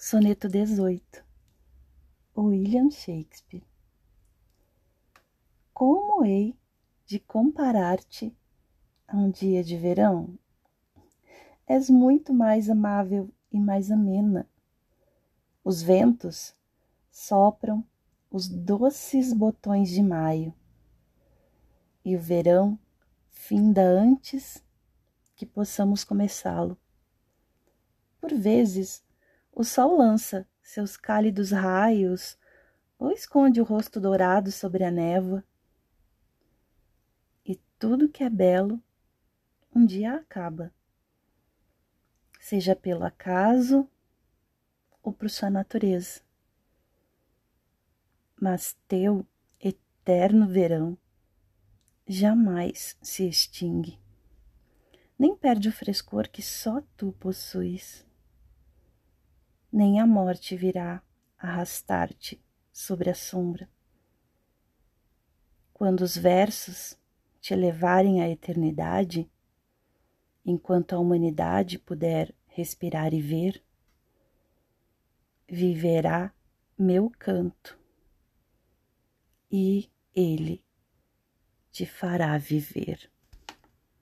Soneto 18 William Shakespeare Como hei de comparar-te a um dia de verão? És muito mais amável e mais amena. Os ventos sopram os doces botões de maio, e o verão finda antes que possamos começá-lo. Por vezes, o sol lança seus cálidos raios ou esconde o rosto dourado sobre a névoa. E tudo que é belo um dia acaba, seja pelo acaso ou por sua natureza. Mas teu eterno verão jamais se extingue, nem perde o frescor que só tu possuis nem a morte virá arrastar-te sobre a sombra. Quando os versos te levarem à eternidade, enquanto a humanidade puder respirar e ver, viverá meu canto e ele te fará viver.